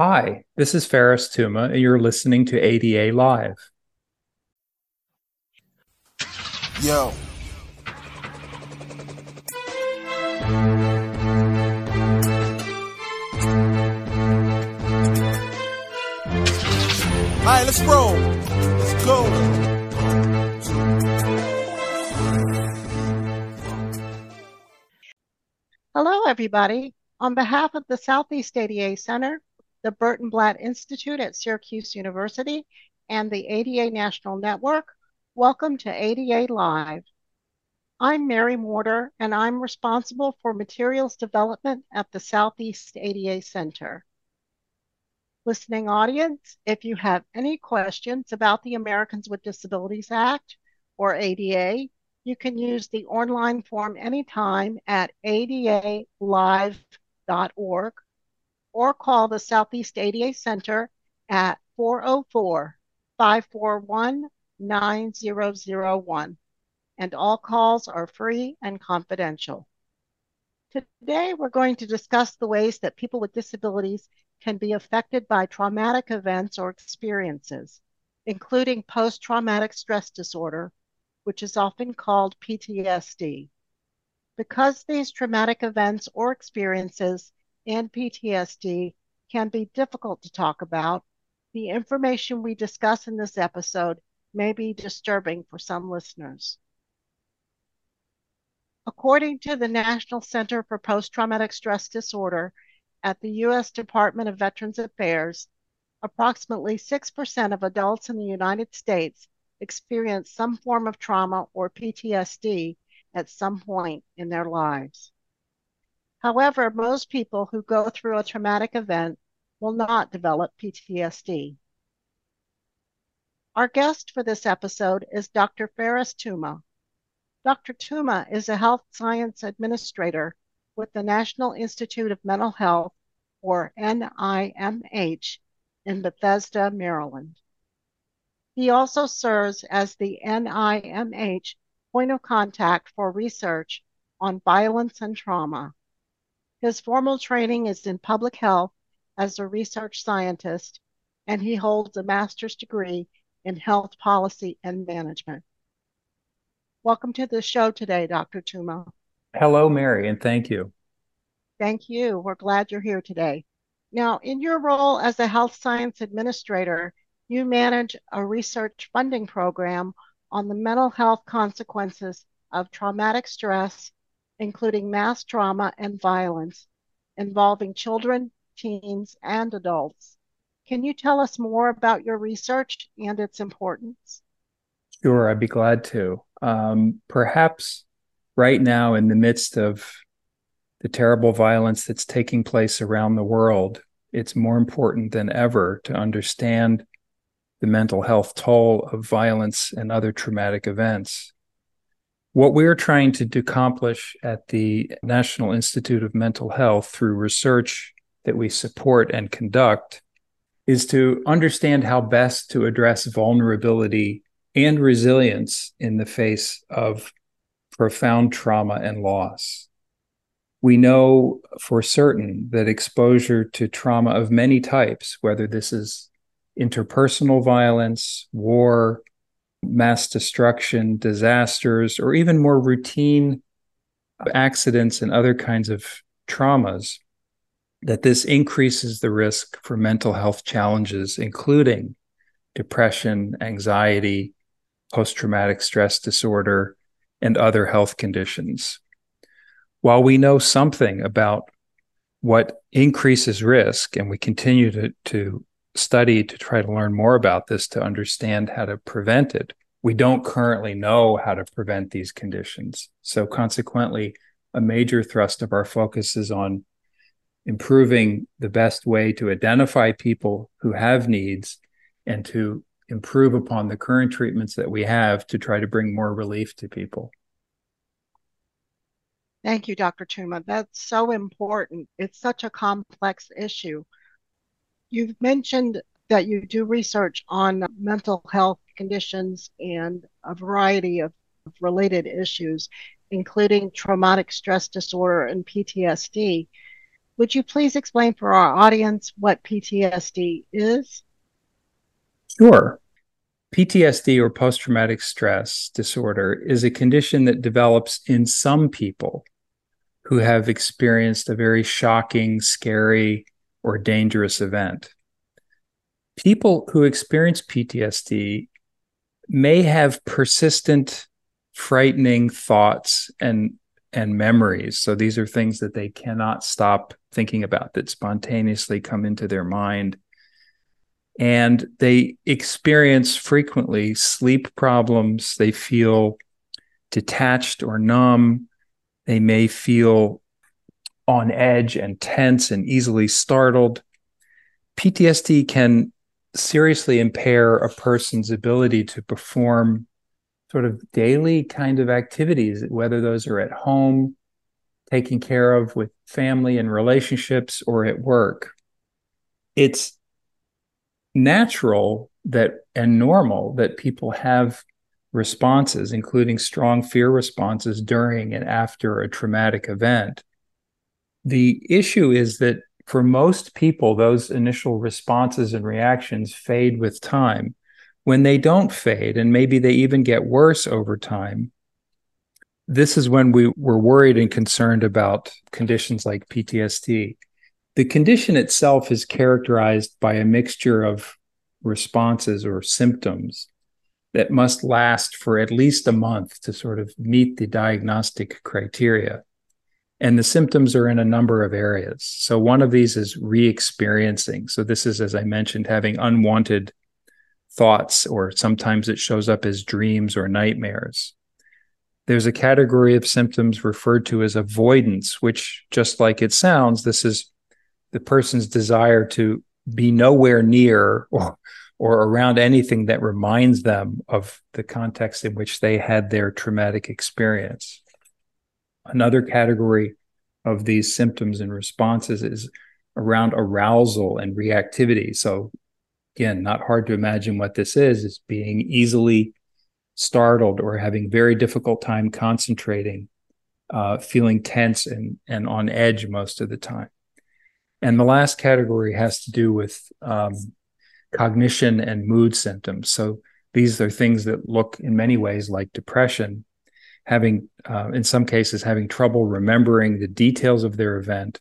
Hi, this is Farris Tuma, and you're listening to ADA Live. Yo. All right, let's roll. Let's go. Hello, everybody. On behalf of the Southeast ADA Center, the Burton Blatt Institute at Syracuse University, and the ADA National Network, welcome to ADA Live. I'm Mary Morder, and I'm responsible for materials development at the Southeast ADA Center. Listening audience, if you have any questions about the Americans with Disabilities Act or ADA, you can use the online form anytime at adalive.org or call the Southeast ADA Center at 404 541 9001. And all calls are free and confidential. Today, we're going to discuss the ways that people with disabilities can be affected by traumatic events or experiences, including post traumatic stress disorder, which is often called PTSD. Because these traumatic events or experiences and PTSD can be difficult to talk about, the information we discuss in this episode may be disturbing for some listeners. According to the National Center for Post Traumatic Stress Disorder, at the U.S. Department of Veterans Affairs, approximately 6% of adults in the United States experience some form of trauma or PTSD at some point in their lives. However, most people who go through a traumatic event will not develop PTSD. Our guest for this episode is Dr. Farris Tuma. Dr. Tuma is a health science administrator with the National Institute of Mental Health, or NIMH, in Bethesda, Maryland. He also serves as the NIMH point of contact for research on violence and trauma. His formal training is in public health as a research scientist, and he holds a master's degree in health policy and management. Welcome to the show today, Dr. Tuma. Hello, Mary, and thank you. Thank you. We're glad you're here today. Now, in your role as a health science administrator, you manage a research funding program on the mental health consequences of traumatic stress, including mass trauma and violence involving children, teens, and adults. Can you tell us more about your research and its importance? Sure, I'd be glad to. Um, perhaps right now, in the midst of the terrible violence that's taking place around the world, it's more important than ever to understand the mental health toll of violence and other traumatic events. What we're trying to accomplish at the National Institute of Mental Health through research that we support and conduct is to understand how best to address vulnerability and resilience in the face of profound trauma and loss. We know for certain that exposure to trauma of many types, whether this is interpersonal violence, war, mass destruction, disasters, or even more routine accidents and other kinds of traumas, that this increases the risk for mental health challenges, including depression, anxiety, post traumatic stress disorder, and other health conditions. While we know something about what increases risk, and we continue to, to study to try to learn more about this to understand how to prevent it, we don't currently know how to prevent these conditions. So, consequently, a major thrust of our focus is on improving the best way to identify people who have needs and to improve upon the current treatments that we have to try to bring more relief to people. Thank you, Dr. Tuma. That's so important. It's such a complex issue. You've mentioned that you do research on mental health conditions and a variety of related issues, including traumatic stress disorder and PTSD. Would you please explain for our audience what PTSD is? Sure. PTSD or post traumatic stress disorder is a condition that develops in some people who have experienced a very shocking, scary, or dangerous event. People who experience PTSD may have persistent, frightening thoughts and and memories. So these are things that they cannot stop thinking about that spontaneously come into their mind and they experience frequently sleep problems. They feel detached or numb. They may feel on edge and tense and easily startled. PTSD can seriously impair a person's ability to perform sort of daily kind of activities, whether those are at home, taking care of with family and relationships, or at work. It's natural that and normal that people have responses, including strong fear responses during and after a traumatic event. The issue is that for most people, those initial responses and reactions fade with time. When they don't fade, and maybe they even get worse over time, this is when we were worried and concerned about conditions like PTSD. The condition itself is characterized by a mixture of responses or symptoms that must last for at least a month to sort of meet the diagnostic criteria. And the symptoms are in a number of areas. So, one of these is re experiencing. So, this is, as I mentioned, having unwanted thoughts, or sometimes it shows up as dreams or nightmares. There's a category of symptoms referred to as avoidance, which, just like it sounds, this is the person's desire to be nowhere near or or around anything that reminds them of the context in which they had their traumatic experience. Another category of these symptoms and responses is around arousal and reactivity. So again, not hard to imagine what this is, is being easily startled or having very difficult time concentrating, uh, feeling tense and, and on edge most of the time. And the last category has to do with um, cognition and mood symptoms. So these are things that look in many ways like depression, having, uh, in some cases, having trouble remembering the details of their event,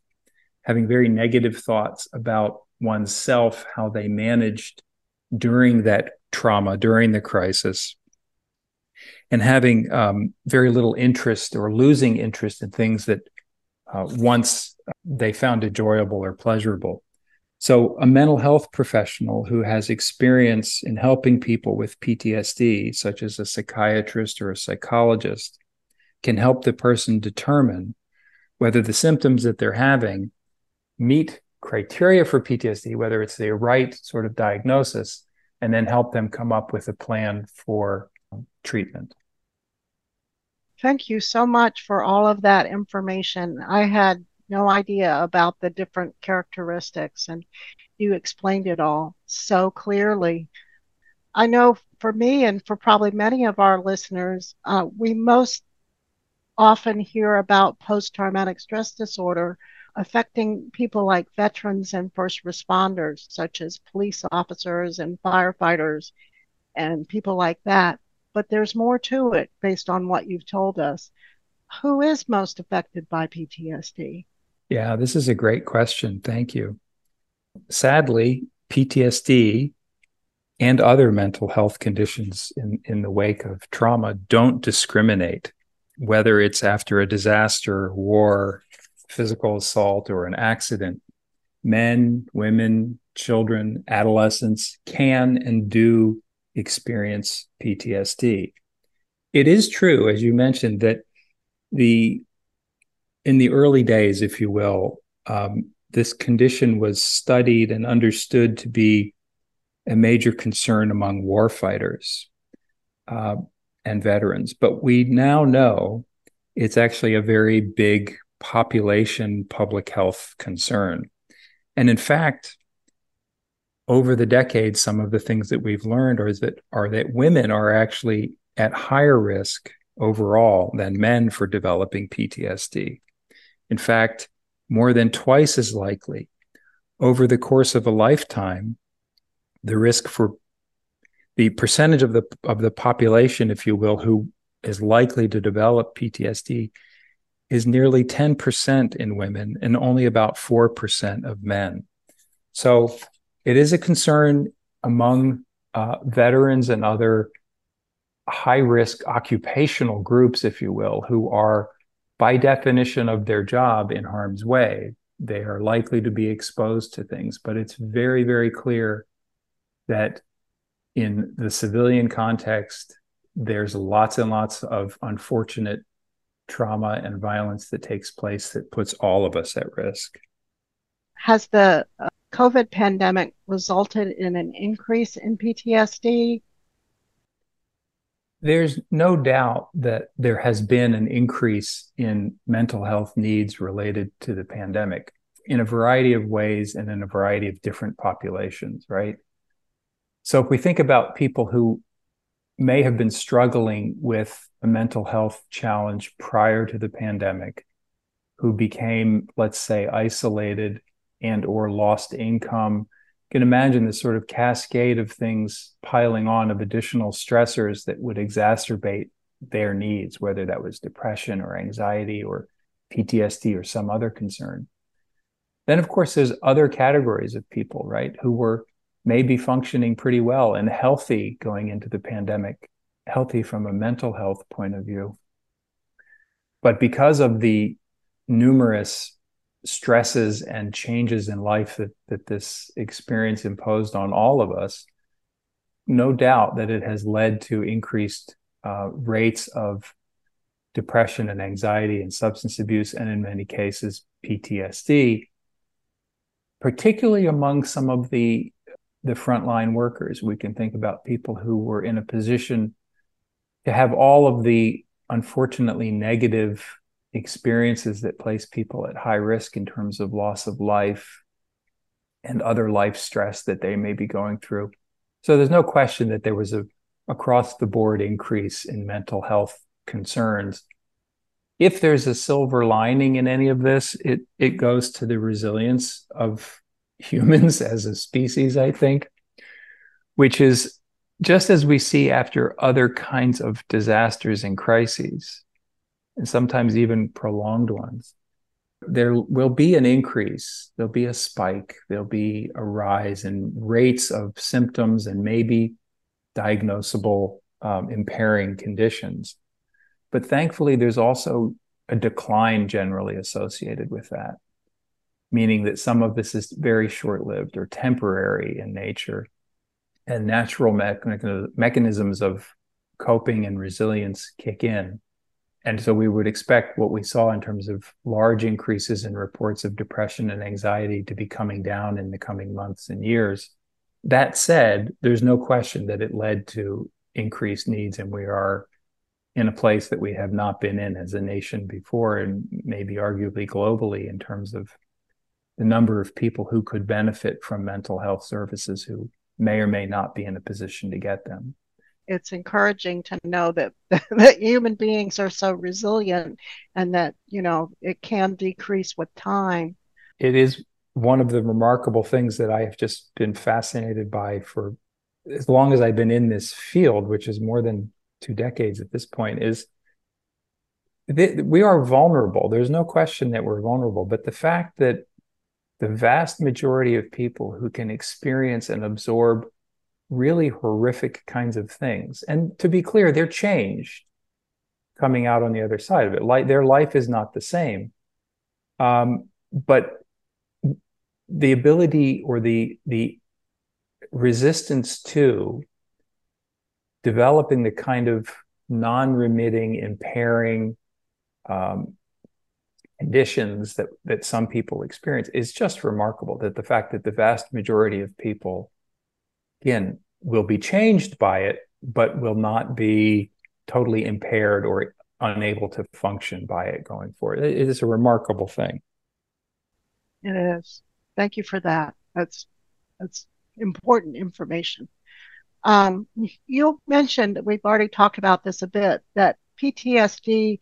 having very negative thoughts about oneself, how they managed during that trauma, during the crisis, and having um, very little interest or losing interest in things that uh, once they found enjoyable or pleasurable. So, a mental health professional who has experience in helping people with PTSD, such as a psychiatrist or a psychologist, can help the person determine whether the symptoms that they're having meet criteria for PTSD, whether it's the right sort of diagnosis, and then help them come up with a plan for treatment. Thank you so much for all of that information. I had no idea about the different characteristics, and you explained it all so clearly. I know for me and for probably many of our listeners, uh, we most often hear about post traumatic stress disorder affecting people like veterans and first responders, such as police officers and firefighters and people like that. But there's more to it based on what you've told us. Who is most affected by PTSD? Yeah, this is a great question. Thank you. Sadly, PTSD and other mental health conditions in, in the wake of trauma don't discriminate, whether it's after a disaster, war, physical assault, or an accident. Men, women, children, adolescents can and do experience PTSD. It is true, as you mentioned, that the in the early days, if you will, um, this condition was studied and understood to be a major concern among warfighters uh, and veterans. But we now know it's actually a very big population public health concern. And in fact, over the decades, some of the things that we've learned are that are that women are actually at higher risk overall than men for developing PTSD. In fact, more than twice as likely over the course of a lifetime, the risk for the percentage of the of the population, if you will, who is likely to develop PTSD is nearly 10% in women and only about 4% of men. So it is a concern among uh, veterans and other high risk occupational groups, if you will, who are by definition of their job in harm's way. They are likely to be exposed to things, but it's very, very clear that in the civilian context, there's lots and lots of unfortunate trauma and violence that takes place that puts all of us at risk. Has the uh, COVID pandemic resulted in an increase in PTSD? There's no doubt that there has been an increase in mental health needs related to the pandemic in a variety of ways and in a variety of different populations, right? So if we think about people who may have been struggling with a mental health challenge prior to the pandemic, who became, let's say, isolated and or lost income, can imagine this sort of cascade of things piling on of additional stressors that would exacerbate their needs, whether that was depression or anxiety or PTSD or some other concern. Then, of course, there's other categories of people, right, who were maybe functioning pretty well and healthy going into the pandemic, healthy from a mental health point of view. But because of the numerous stresses and changes in life that, that this experience imposed on all of us, no doubt that it has led to increased uh, rates of depression and anxiety and substance abuse, and in many cases, PTSD, particularly among some of the the frontline workers. We can think about people who were in a position to have all of the unfortunately negative experiences that place people at high risk in terms of loss of life and other life stress that they may be going through. So there's no question that there was a across the board increase in mental health concerns. If there's a silver lining in any of this, it it goes to the resilience of humans as a species, I think, which is just as we see after other kinds of disasters and crises, and sometimes even prolonged ones, there will be an increase, there'll be a spike, there'll be a rise in rates of symptoms and maybe diagnosable um, impairing conditions. But thankfully, there's also a decline generally associated with that, meaning that some of this is very short lived or temporary in nature. And natural mechanisms of coping and resilience kick in and so we would expect what we saw in terms of large increases in reports of depression and anxiety to be coming down in the coming months and years. That said, there's no question that it led to increased needs, and we are in a place that we have not been in as a nation before, and maybe arguably globally in terms of the number of people who could benefit from mental health services who may or may not be in a position to get them it's encouraging to know that that human beings are so resilient and that you know it can decrease with time. It is one of the remarkable things that i have just been fascinated by for as long as i've been in this field which is more than two decades at this point is that we are vulnerable. There's no question that we're vulnerable. But the fact that the vast majority of people who can experience and absorb really horrific kinds of things. And to be clear, they're changed coming out on the other side of it. Like their life is not the same. Um, but the ability or the the resistance to developing the kind of non-remitting, impairing um, conditions that that some people experience is just remarkable. That the fact that the vast majority of people again, will be changed by it, but will not be totally impaired or unable to function by it going forward. It is a remarkable thing. It is. Thank you for that. That's that's important information. Um, you mentioned we've already talked about this a bit that PTSD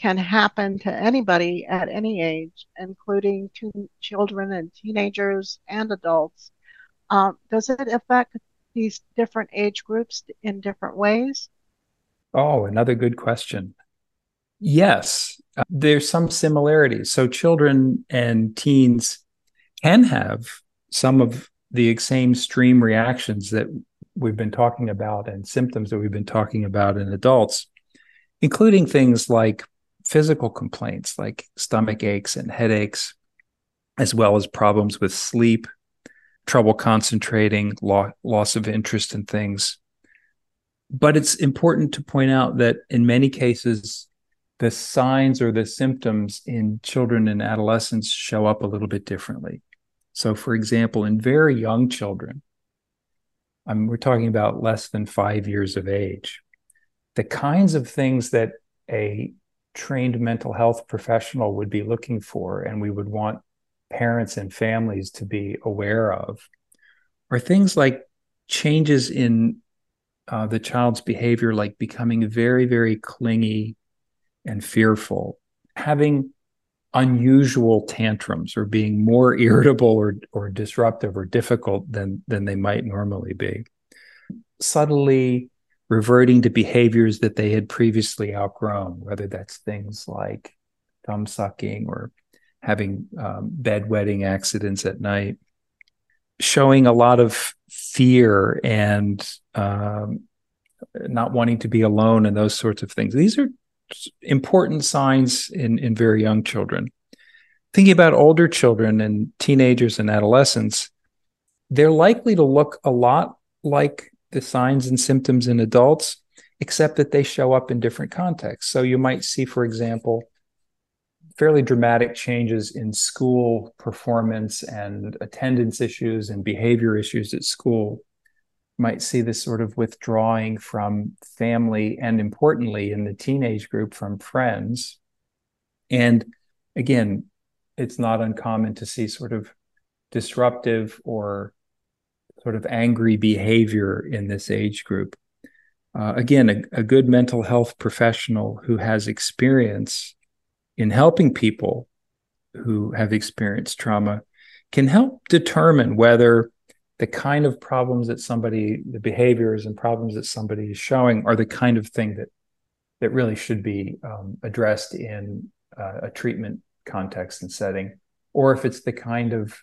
can happen to anybody at any age, including to children and teenagers and adults. Um, does it affect these different age groups in different ways? Oh, another good question. Yes, uh, there's some similarities. So, children and teens can have some of the same stream reactions that we've been talking about and symptoms that we've been talking about in adults, including things like physical complaints like stomach aches and headaches, as well as problems with sleep, trouble concentrating, lo- loss of interest in things. But it's important to point out that in many cases, the signs or the symptoms in children and adolescents show up a little bit differently. So, for example, in very young children, um, we're talking about less than five years of age, the kinds of things that a trained mental health professional would be looking for and we would want parents and families to be aware of are things like changes in uh, the child's behavior, like becoming very, very clingy and fearful, having unusual tantrums or being more irritable or, or disruptive or difficult than, than they might normally be. Subtly reverting to behaviors that they had previously outgrown, whether that's things like thumb sucking or having um, bedwetting accidents at night, showing a lot of fear and um, not wanting to be alone and those sorts of things. These are important signs in, in very young children. Thinking about older children and teenagers and adolescents, they're likely to look a lot like the signs and symptoms in adults, except that they show up in different contexts. So you might see, for example, fairly dramatic changes in school performance and attendance issues and behavior issues at school might see this sort of withdrawing from family and importantly in the teenage group from friends. And again it's not uncommon to see sort of disruptive or sort of angry behavior in this age group. Uh, again a, a good mental health professional who has experience in helping people who have experienced trauma can help determine whether the kind of problems that somebody, the behaviors and problems that somebody is showing are the kind of thing that that really should be um, addressed in uh, a treatment context and setting, or if it's the kind of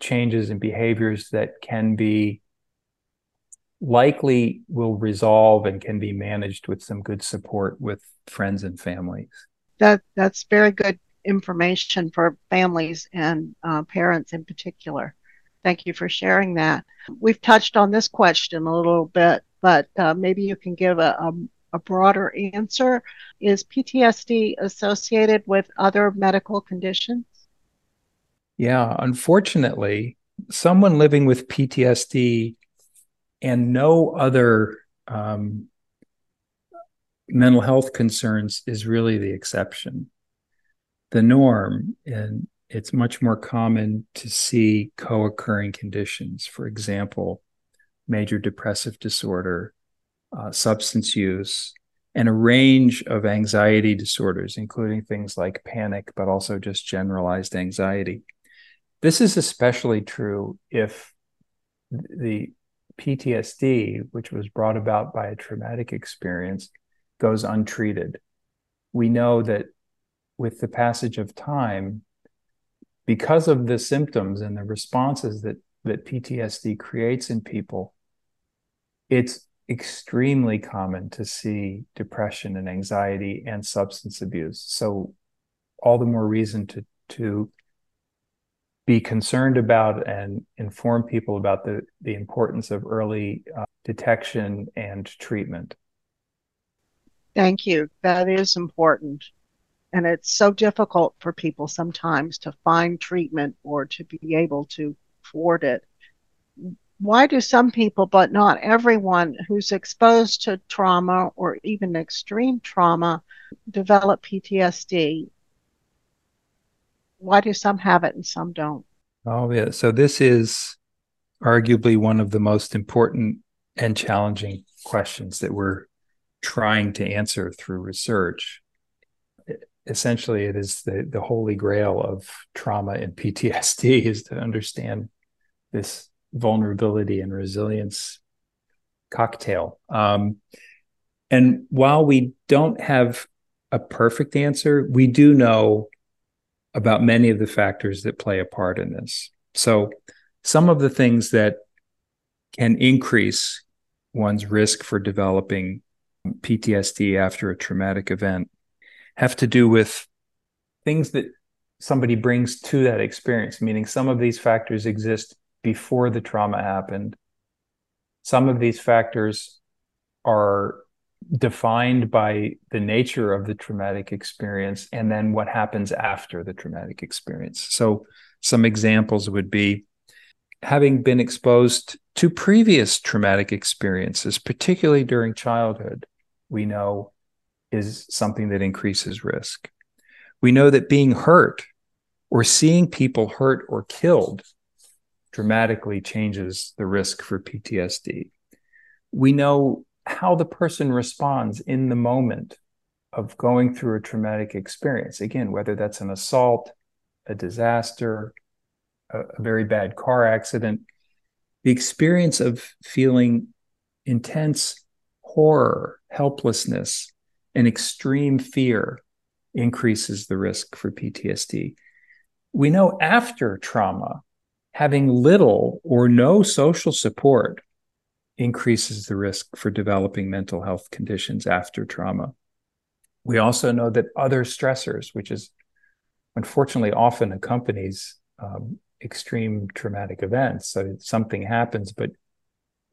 changes in behaviors that can be likely will resolve and can be managed with some good support with friends and families. That that's very good information for families and uh, parents in particular. Thank you for sharing that. We've touched on this question a little bit, but uh, maybe you can give a, a, a broader answer. Is PTSD associated with other medical conditions? Yeah, unfortunately, someone living with PTSD and no other um, mental health concerns is really the exception. The norm, and it's much more common to see co occurring conditions. For example, major depressive disorder, uh, substance use, and a range of anxiety disorders, including things like panic, but also just generalized anxiety. This is especially true if the PTSD, which was brought about by a traumatic experience, goes untreated. We know that with the passage of time, because of the symptoms and the responses that that PTSD creates in people, it's extremely common to see depression and anxiety and substance abuse. So all the more reason to to be concerned about and inform people about the the importance of early uh, detection and treatment. Thank you. That is important. And it's so difficult for people sometimes to find treatment or to be able to afford it. Why do some people, but not everyone, who's exposed to trauma or even extreme trauma develop PTSD? Why do some have it and some don't? Oh, yeah. So, this is arguably one of the most important and challenging questions that we're trying to answer through research essentially it is the, the holy grail of trauma and PTSD is to understand this vulnerability and resilience cocktail. Um, and while we don't have a perfect answer, we do know about many of the factors that play a part in this. So, some of the things that can increase one's risk for developing PTSD after a traumatic event have to do with things that somebody brings to that experience, meaning some of these factors exist before the trauma happened. Some of these factors are defined by the nature of the traumatic experience and then what happens after the traumatic experience. So, some examples would be having been exposed to previous traumatic experiences, particularly during childhood, we know is something that increases risk. We know that being hurt or seeing people hurt or killed dramatically changes the risk for PTSD. We know how the person responds in the moment of going through a traumatic experience. Again, whether that's an assault, a disaster, a, a very bad car accident, the experience of feeling intense horror, helplessness, and extreme fear increases the risk for PTSD. We know after trauma, having little or no social support increases the risk for developing mental health conditions after trauma. We also know that other stressors, which is unfortunately often accompanies um, extreme traumatic events, so something happens, but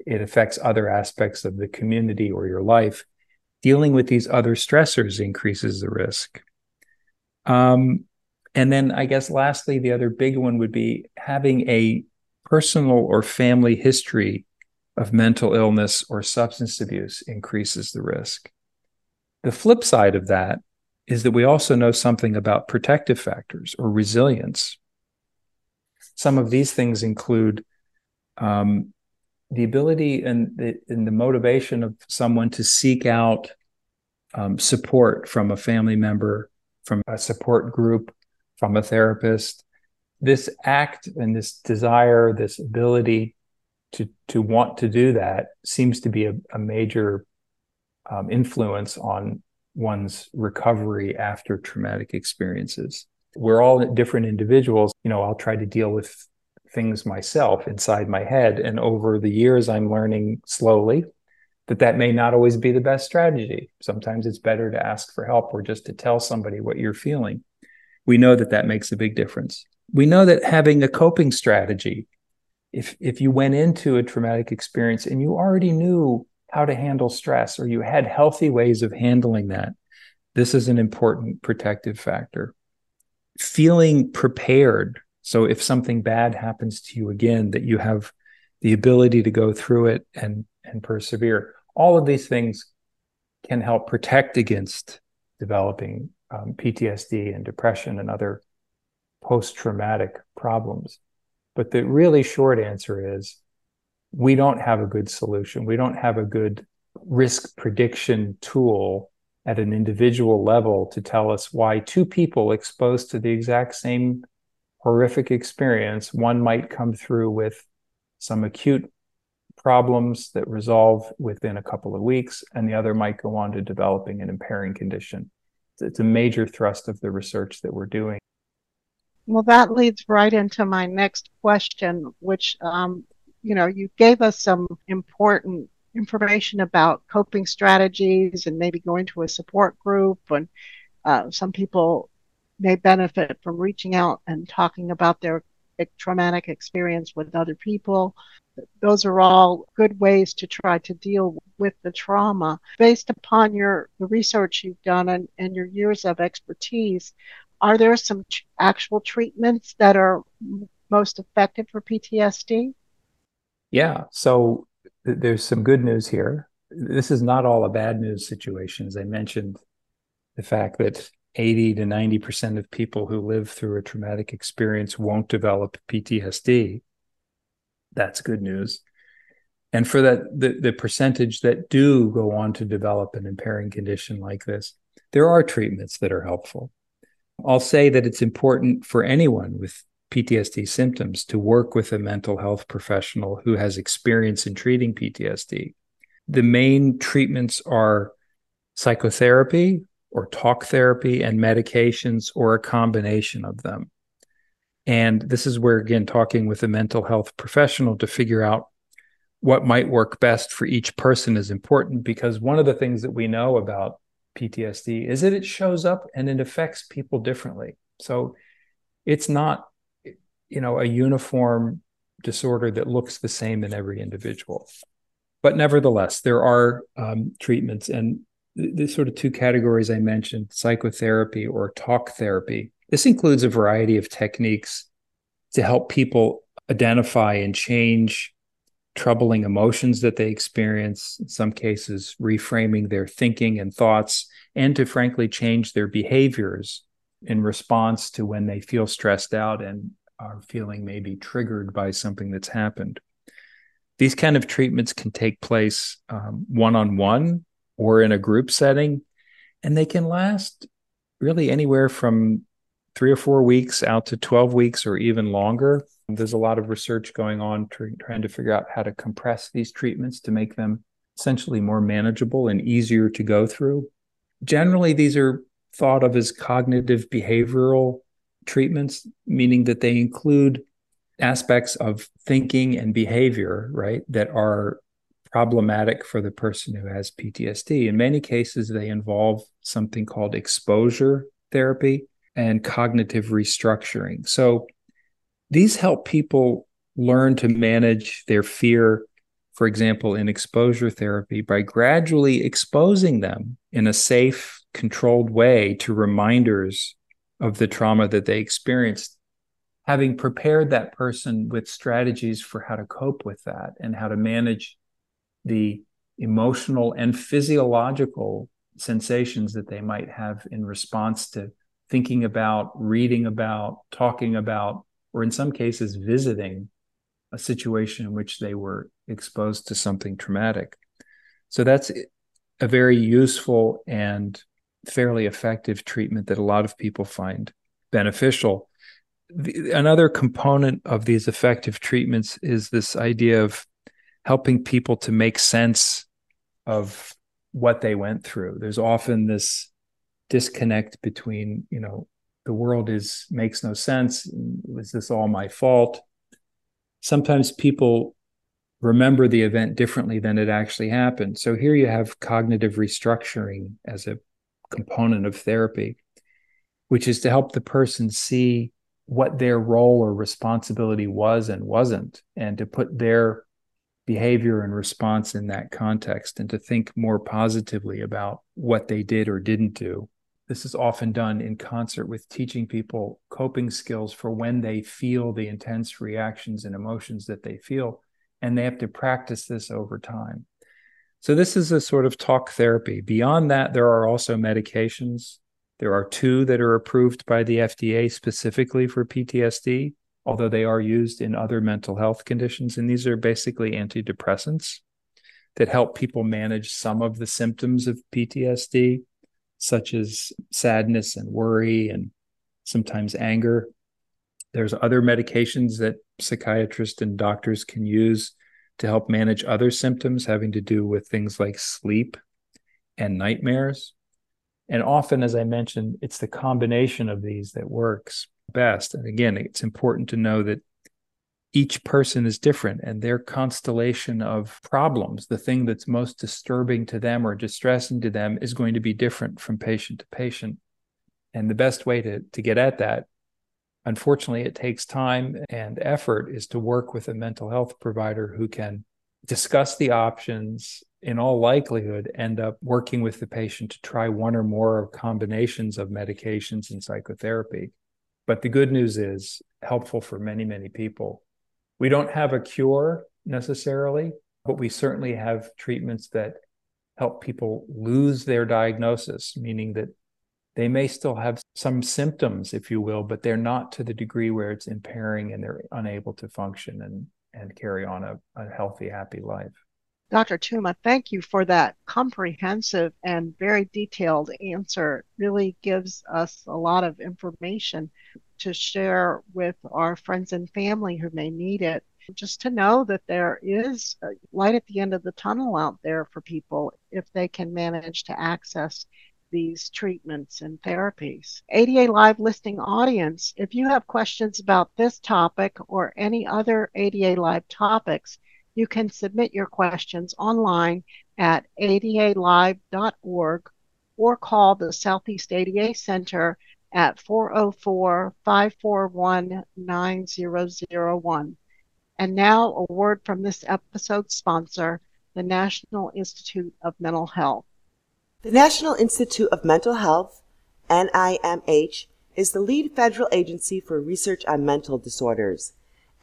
it affects other aspects of the community or your life. Dealing with these other stressors increases the risk. Um, and then I guess lastly, the other big one would be having a personal or family history of mental illness or substance abuse increases the risk. The flip side of that is that we also know something about protective factors or resilience. Some of these things include um, the ability and the, and the motivation of someone to seek out um, support from a family member, from a support group, from a therapist. This act and this desire, this ability to to want to do that seems to be a, a major um, influence on one's recovery after traumatic experiences. We're all different individuals. You know, I'll try to deal with things myself inside my head, and over the years, I'm learning slowly that that may not always be the best strategy. Sometimes it's better to ask for help or just to tell somebody what you're feeling. We know that that makes a big difference. We know that having a coping strategy if if you went into a traumatic experience and you already knew how to handle stress or you had healthy ways of handling that this is an important protective factor feeling prepared so if something bad happens to you again that you have the ability to go through it and and persevere all of these things can help protect against developing um, PTSD and depression and other post-traumatic problems but the really short answer is we don't have a good solution. We don't have a good risk prediction tool at an individual level to tell us why two people exposed to the exact same horrific experience, one might come through with some acute problems that resolve within a couple of weeks, and the other might go on to developing an impairing condition. It's a major thrust of the research that we're doing. Well, that leads right into my next question, which, um, you know, you gave us some important information about coping strategies and maybe going to a support group. And uh, some people may benefit from reaching out and talking about their traumatic experience with other people. Those are all good ways to try to deal with the trauma. Based upon your the research you've done and, and your years of expertise, are there some t- actual treatments that are most effective for PTSD? Yeah. So th- there's some good news here. This is not all a bad news situation. As I mentioned, the fact that 80 to 90% of people who live through a traumatic experience won't develop PTSD. That's good news. And for that, the, the percentage that do go on to develop an impairing condition like this, there are treatments that are helpful. I'll say that it's important for anyone with PTSD symptoms to work with a mental health professional who has experience in treating PTSD. The main treatments are psychotherapy or talk therapy and medications or a combination of them. And this is where, again, talking with a mental health professional to figure out what might work best for each person is important because one of the things that we know about PTSD is that it shows up and it affects people differently. So it's not, you know, a uniform disorder that looks the same in every individual. But nevertheless, there are um, treatments, and the, sort of two categories I mentioned psychotherapy or talk therapy. This includes a variety of techniques to help people identify and change troubling emotions that they experience, in some cases, reframing their thinking and thoughts, and to frankly change their behaviors in response to when they feel stressed out and are feeling maybe triggered by something that's happened. These kind of treatments can take place one on one or in a group setting, and they can last really anywhere from three or four weeks out to 12 weeks or even longer. There's a lot of research going on tr- trying to figure out how to compress these treatments to make them essentially more manageable and easier to go through. Generally, these are thought of as cognitive behavioral treatments, meaning that they include aspects of thinking and behavior, right, that are problematic for the person who has PTSD. In many cases, they involve something called exposure therapy, and cognitive restructuring. So these help people learn to manage their fear, for example, in exposure therapy by gradually exposing them in a safe, controlled way to reminders of the trauma that they experienced. Having prepared that person with strategies for how to cope with that and how to manage the emotional and physiological sensations that they might have in response to thinking about, reading about, talking about, or in some cases, visiting a situation in which they were exposed to something traumatic. So that's a very useful and fairly effective treatment that a lot of people find beneficial. The, another component of these effective treatments is this idea of helping people to make sense of what they went through. There's often this disconnect between you know the world is makes no sense was this all my fault sometimes people remember the event differently than it actually happened so here you have cognitive restructuring as a component of therapy which is to help the person see what their role or responsibility was and wasn't and to put their behavior and response in that context and to think more positively about what they did or didn't do this is often done in concert with teaching people coping skills for when they feel the intense reactions and emotions that they feel. And they have to practice this over time. So, this is a sort of talk therapy. Beyond that, there are also medications. There are two that are approved by the FDA specifically for PTSD, although they are used in other mental health conditions. And these are basically antidepressants that help people manage some of the symptoms of PTSD such as sadness and worry and sometimes anger. There's other medications that psychiatrists and doctors can use to help manage other symptoms having to do with things like sleep and nightmares. And often, as I mentioned, it's the combination of these that works best. And again, it's important to know that each person is different and their constellation of problems, the thing that's most disturbing to them or distressing to them, is going to be different from patient to patient. And the best way to, to get at that, unfortunately, it takes time and effort, is to work with a mental health provider who can discuss the options, in all likelihood, end up working with the patient to try one or more of combinations of medications and psychotherapy. But the good news is helpful for many, many people we don't have a cure necessarily, but we certainly have treatments that help people lose their diagnosis, meaning that they may still have some symptoms, if you will, but they're not to the degree where it's impairing and they're unable to function and, and carry on a, a healthy, happy life. Dr. Tuma, thank you for that comprehensive and very detailed answer. Really gives us a lot of information to share with our friends and family who may need it. Just to know that there is light at the end of the tunnel out there for people if they can manage to access these treatments and therapies. ADA Live listening audience, if you have questions about this topic or any other ADA Live topics, you can submit your questions online at adalive.org or call the Southeast ADA Center at 404 541 9001. And now, a word from this episode's sponsor, the National Institute of Mental Health. The National Institute of Mental Health, NIMH, is the lead federal agency for research on mental disorders.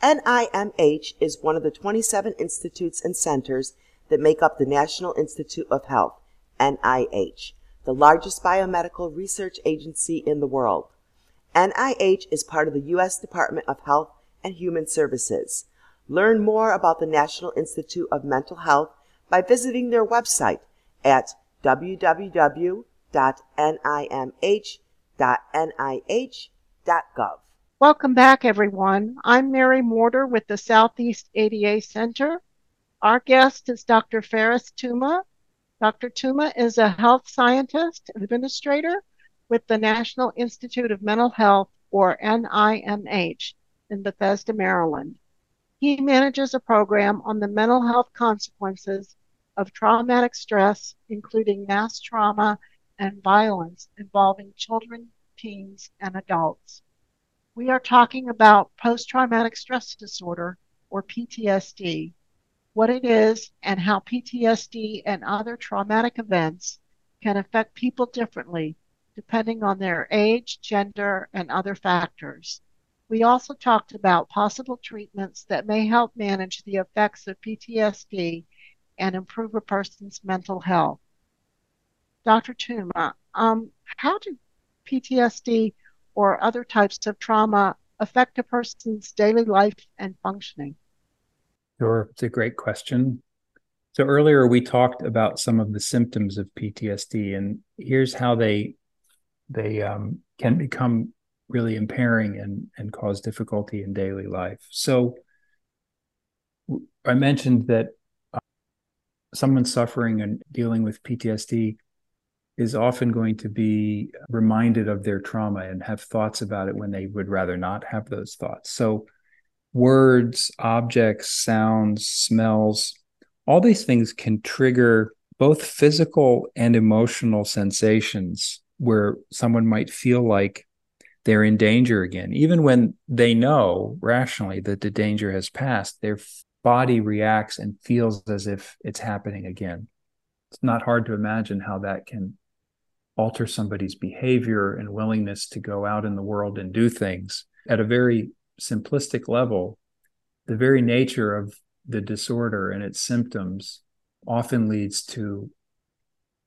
NIMH is one of the 27 institutes and centers that make up the National Institute of Health, NIH, the largest biomedical research agency in the world. NIH is part of the U.S. Department of Health and Human Services. Learn more about the National Institute of Mental Health by visiting their website at www.nimh.nih.gov. Welcome back, everyone. I'm Mary Morder with the Southeast ADA Center. Our guest is Dr. Farris Tuma. Dr. Tuma is a health scientist administrator with the National Institute of Mental Health, or NIMH, in Bethesda, Maryland. He manages a program on the mental health consequences of traumatic stress, including mass trauma and violence involving children, teens, and adults. We are talking about post traumatic stress disorder, or PTSD, what it is, and how PTSD and other traumatic events can affect people differently depending on their age, gender, and other factors. We also talked about possible treatments that may help manage the effects of PTSD and improve a person's mental health. Dr. Tuma, um, how do PTSD or other types of trauma affect a person's daily life and functioning? Sure, it's a great question. So earlier we talked about some of the symptoms of PTSD, and here's how they they um, can become really impairing and and cause difficulty in daily life. So I mentioned that uh, someone suffering and dealing with PTSD is often going to be reminded of their trauma and have thoughts about it when they would rather not have those thoughts. So, words, objects, sounds, smells, all these things can trigger both physical and emotional sensations where someone might feel like they're in danger again. Even when they know rationally that the danger has passed, their body reacts and feels as if it's happening again. It's not hard to imagine how that can alter somebody's behavior and willingness to go out in the world and do things at a very simplistic level the very nature of the disorder and its symptoms often leads to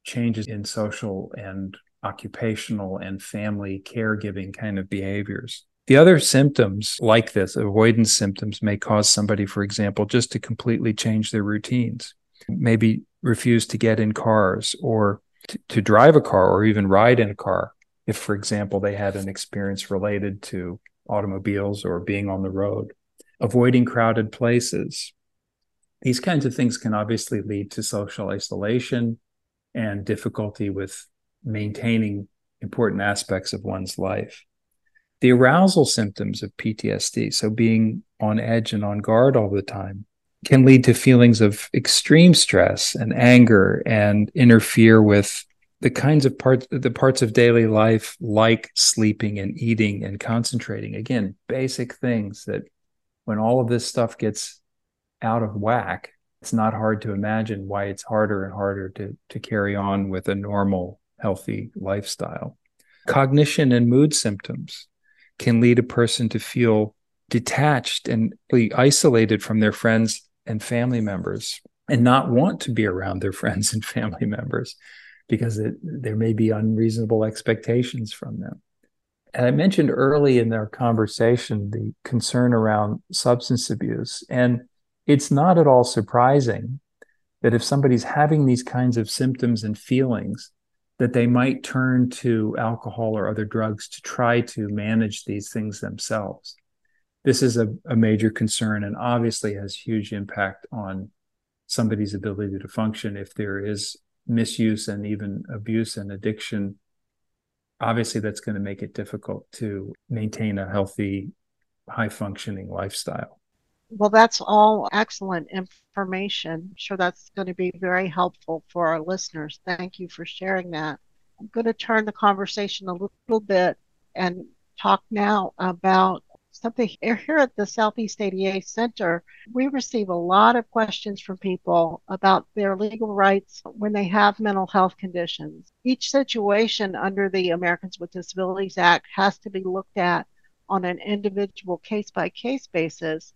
changes in social and occupational and family caregiving kind of behaviors. The other symptoms like this, avoidance symptoms, may cause somebody, for example, just to completely change their routines, maybe refuse to get in cars or to, drive a car or even ride in a car if, for example, they had an experience related to automobiles or being on the road, avoiding crowded places. These kinds of things can obviously lead to social isolation and difficulty with maintaining important aspects of one's life. The arousal symptoms of PTSD, so being on edge and on guard all the time, can lead to feelings of extreme stress and anger and interfere with the kinds of parts the parts of daily life like sleeping and eating and concentrating. Again basic things that when all of this stuff gets out of whack it's not hard to imagine why it's harder and harder to to carry on with a normal healthy lifestyle. Cognition and mood symptoms can lead a person to feel detached and isolated from their friends and family members and not want to be around their friends and family members because it, there may be unreasonable expectations from them. And I mentioned early in our conversation the concern around substance abuse. And it's not at all surprising that if somebody's having these kinds of symptoms and feelings, that they might turn to alcohol or other drugs to try to manage these things themselves. This is a, a major concern and obviously has huge impact on somebody's ability to function. If there is misuse and even abuse and addiction obviously that's going to make it difficult to maintain a healthy high functioning lifestyle. Well that's all excellent information. I'm sure that's going to be very helpful for our listeners. Thank you for sharing that. I'm going to turn the conversation a little bit and talk now about something here at the Southeast ADA Center, we receive a lot of questions from people about their legal rights when they have mental health conditions. Each situation under the Americans with Disabilities Act has to be looked at on an individual case by case basis,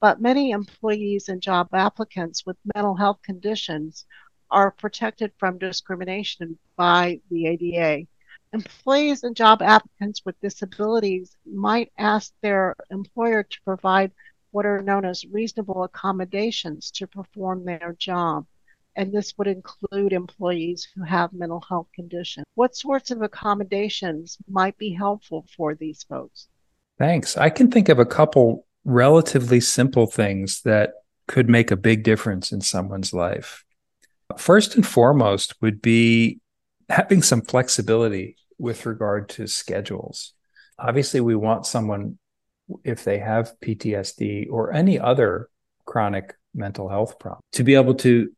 but many employees and job applicants with mental health conditions are protected from discrimination by the ADA. Employees and job applicants with disabilities might ask their employer to provide what are known as reasonable accommodations to perform their job. And this would include employees who have mental health conditions. What sorts of accommodations might be helpful for these folks? Thanks. I can think of a couple relatively simple things that could make a big difference in someone's life. First and foremost would be having some flexibility with regard to schedules. Obviously, we want someone, if they have PTSD or any other chronic mental health problem, to be able to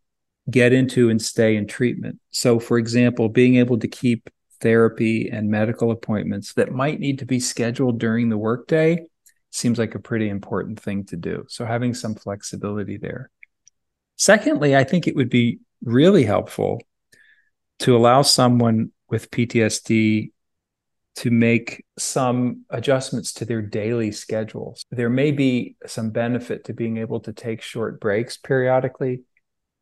get into and stay in treatment. So, for example, being able to keep therapy and medical appointments that might need to be scheduled during the workday seems like a pretty important thing to do. So, having some flexibility there. Secondly, I think it would be really helpful to allow someone with PTSD to make some adjustments to their daily schedules. There may be some benefit to being able to take short breaks periodically.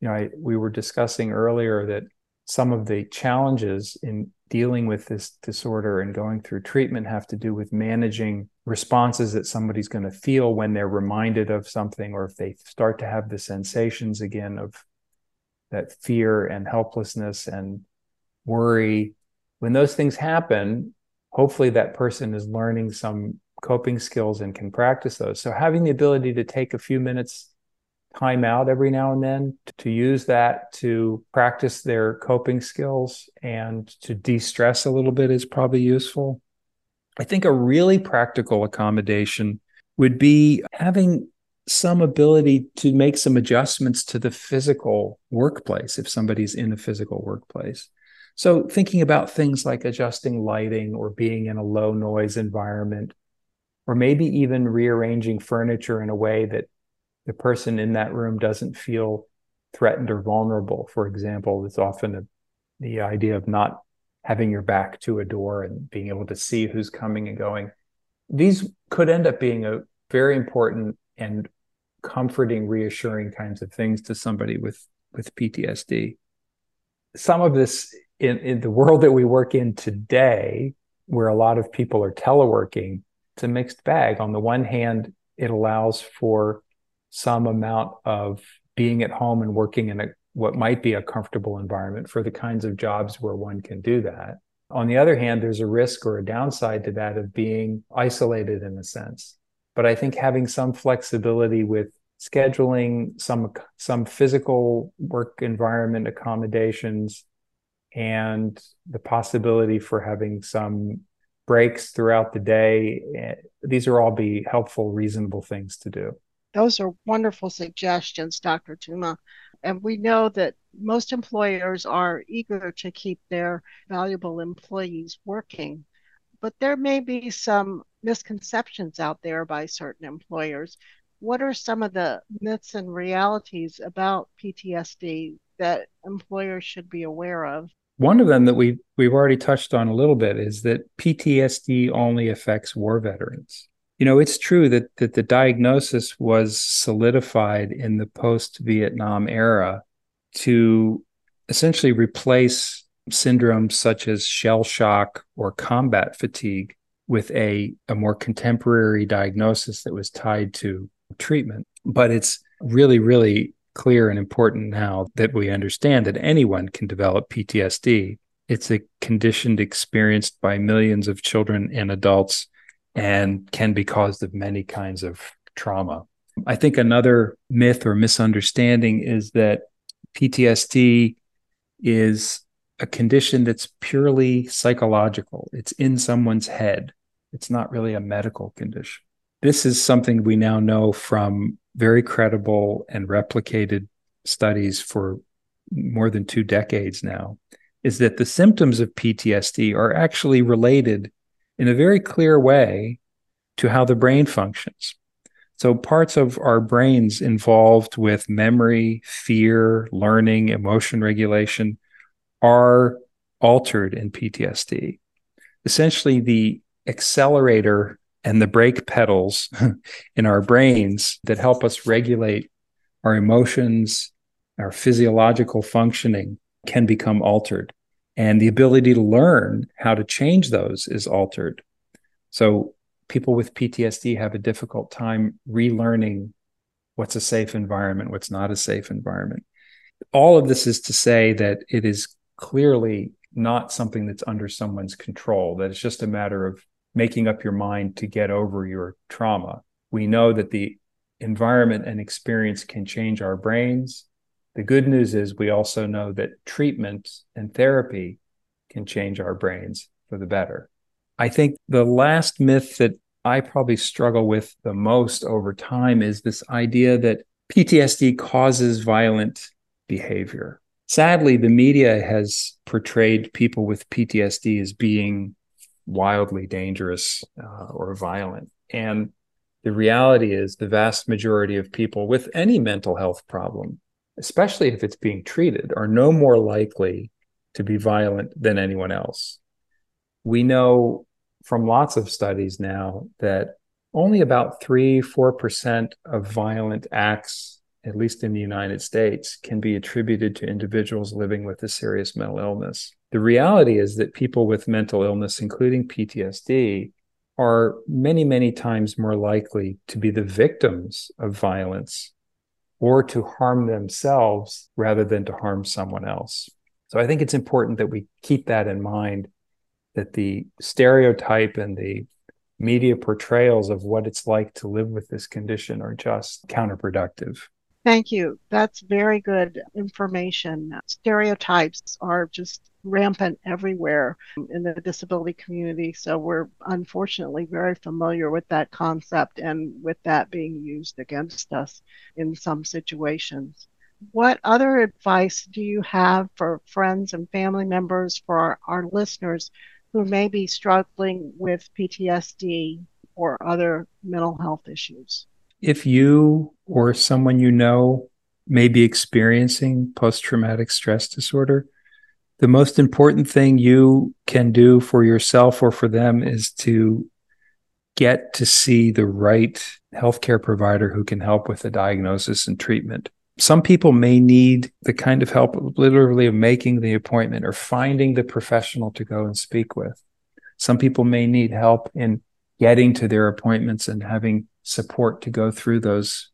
You know, I, we were discussing earlier that some of the challenges in dealing with this disorder and going through treatment have to do with managing responses that somebody's going to feel when they're reminded of something or if they start to have the sensations again of that fear and helplessness and worry when those things happen, hopefully that person is learning some coping skills and can practice those. So having the ability to take a few minutes time out every now and then to use that to practice their coping skills and to de-stress a little bit is probably useful. I think a really practical accommodation would be having some ability to make some adjustments to the physical workplace if somebody's in a physical workplace. So, thinking about things like adjusting lighting or being in a low noise environment, or maybe even rearranging furniture in a way that the person in that room doesn't feel threatened or vulnerable. For example, it's often a, the idea of not having your back to a door and being able to see who's coming and going. These could end up being a very important and comforting, reassuring kinds of things to somebody with with PTSD. Some of this in, in the world that we work in today, where a lot of people are teleworking, it's a mixed bag. On the one hand, it allows for some amount of being at home and working in a what might be a comfortable environment for the kinds of jobs where one can do that. On the other hand, there's a risk or a downside to that of being isolated in a sense. But I think having some flexibility with scheduling some some physical work environment accommodations and the possibility for having some breaks throughout the day. Eh, these are all be helpful, reasonable things to do. Those are wonderful suggestions, Dr. Tuma. And we know that most employers are eager to keep their valuable employees working. But there may be some misconceptions out there by certain employers. What are some of the myths and realities about PTSD that employers should be aware of? One of them that we we've already touched on a little bit is that PTSD only affects war veterans. You know, it's true that that the diagnosis was solidified in the post-Vietnam era to essentially replace syndromes such as shell shock or combat fatigue with a, a more contemporary diagnosis that was tied to treatment. But it's really, really clear and important now that we understand that anyone can develop PTSD. It's a condition experienced by millions of children and adults and can be caused of many kinds of trauma. I think another myth or misunderstanding is that PTSD is a condition that's purely psychological. It's in someone's head. It's not really a medical condition. This is something we now know from very credible and replicated studies for more than two decades now is that the symptoms of PTSD are actually related in a very clear way to how the brain functions. So, parts of our brains involved with memory, fear, learning, emotion regulation are altered in PTSD. Essentially, the accelerator and the brake pedals in our brains that help us regulate our emotions, our physiological functioning can become altered. And the ability to learn how to change those is altered. So people with PTSD have a difficult time relearning what's a safe environment, what's not a safe environment. All of this is to say that it is clearly not something that's under someone's control, that it's just a matter of making up your mind to get over your trauma. We know that the environment and experience can change our brains. The good news is we also know that treatment and therapy can change our brains for the better. I think the last myth that I probably struggle with the most over time is this idea that PTSD causes violent behavior. Sadly, the media has portrayed people with PTSD as being wildly dangerous uh, or violent. And the reality is, the vast majority of people with any mental health problem, especially if it's being treated, are no more likely to be violent than anyone else. We know from lots of studies now that only about 3 4% of violent acts at least in the United States, can be attributed to individuals living with a serious mental illness. The reality is that people with mental illness, including PTSD, are many, many times more likely to be the victims of violence or to harm themselves rather than to harm someone else. So I think it's important that we keep that in mind that the stereotype and the media portrayals of what it's like to live with this condition are just counterproductive. Thank you. That's very good information. Stereotypes are just rampant everywhere in the disability community. So we're unfortunately very familiar with that concept and with that being used against us in some situations. What other advice do you have for friends and family members, for our, our listeners who may be struggling with PTSD or other mental health issues? If you or someone you know may be experiencing post traumatic stress disorder, the most important thing you can do for yourself or for them is to get to see the right healthcare provider who can help with the diagnosis and treatment. Some people may need the kind of help literally of making the appointment or finding the professional to go and speak with. Some people may need help in getting to their appointments and having support to go through those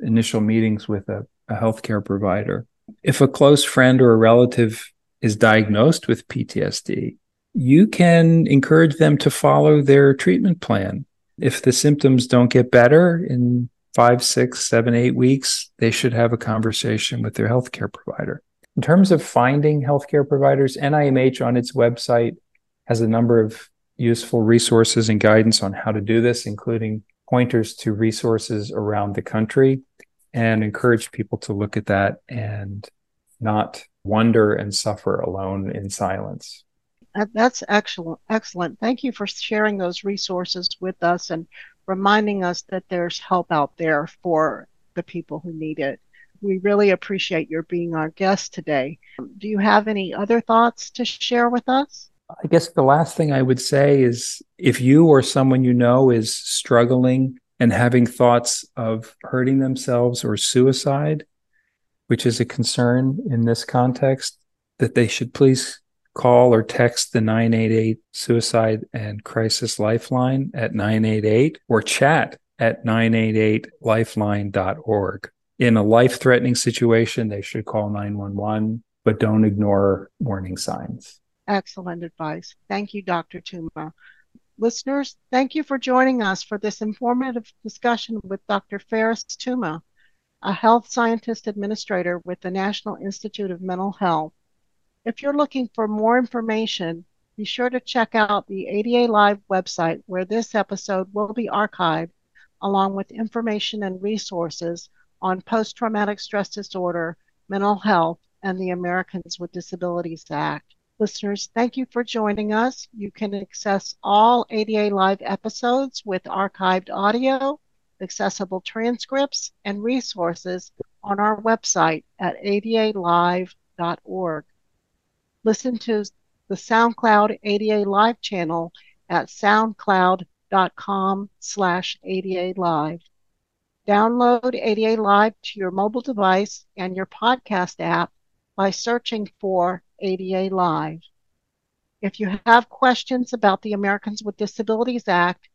initial meetings with a, a healthcare provider. If a close friend or a relative is diagnosed with PTSD, you can encourage them to follow their treatment plan. If the symptoms don't get better in five, six, seven, eight weeks, they should have a conversation with their healthcare provider. In terms of finding healthcare providers, NIMH on its website has a number of useful resources and guidance on how to do this, including pointers to resources around the country and encourage people to look at that and not wonder and suffer alone in silence. That's excellent. Excellent. Thank you for sharing those resources with us and reminding us that there's help out there for the people who need it. We really appreciate your being our guest today. Do you have any other thoughts to share with us? I guess the last thing I would say is if you or someone you know is struggling and having thoughts of hurting themselves or suicide, which is a concern in this context, that they should please call or text the 988 Suicide and Crisis Lifeline at 988 or chat at 988lifeline.org. in a life threatening situation, they should call 911, but don't ignore warning signs. Excellent advice. Thank you, Dr. Tuma. Listeners, thank you for joining us for this informative discussion with Dr. Farris Tuma, a health scientist administrator with the National Institute of Mental Health. If you're looking for more information, be sure to check out the ADA Live website where this episode will be archived, along with information and resources on post traumatic stress disorder, mental health, and the Americans with Disabilities Act. Listeners, thank you for joining us. You can access all ADA Live episodes with archived audio, accessible transcripts, and resources on our website at adalive.org. Listen to the SoundCloud ADA Live channel at soundcloud.com slash ADA Live. Download ADA Live to your mobile device and your podcast app by searching for ADA Live. If you have questions about the Americans with Disabilities Act,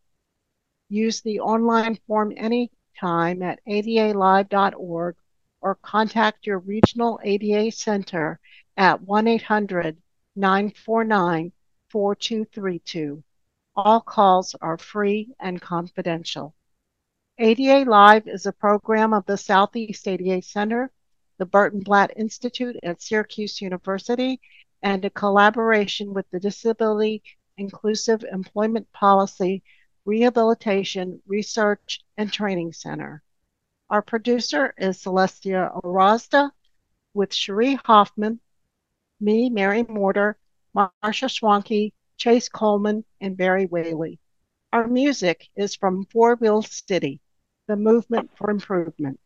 use the online form anytime at adalive.org or contact your regional ADA center at 1 800 949 4232. All calls are free and confidential. ADA Live is a program of the Southeast ADA Center, the Burton Blatt Institute at Syracuse University, and a collaboration with the Disability Inclusive Employment Policy Rehabilitation Research and Training Center. Our producer is Celestia Ohrazda with Cherie Hoffman, me, Mary Morder, Marsha Schwanke, Chase Coleman, and Barry Whaley. Our music is from Four Wheel City the movement for improvement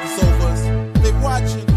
over us. They watching.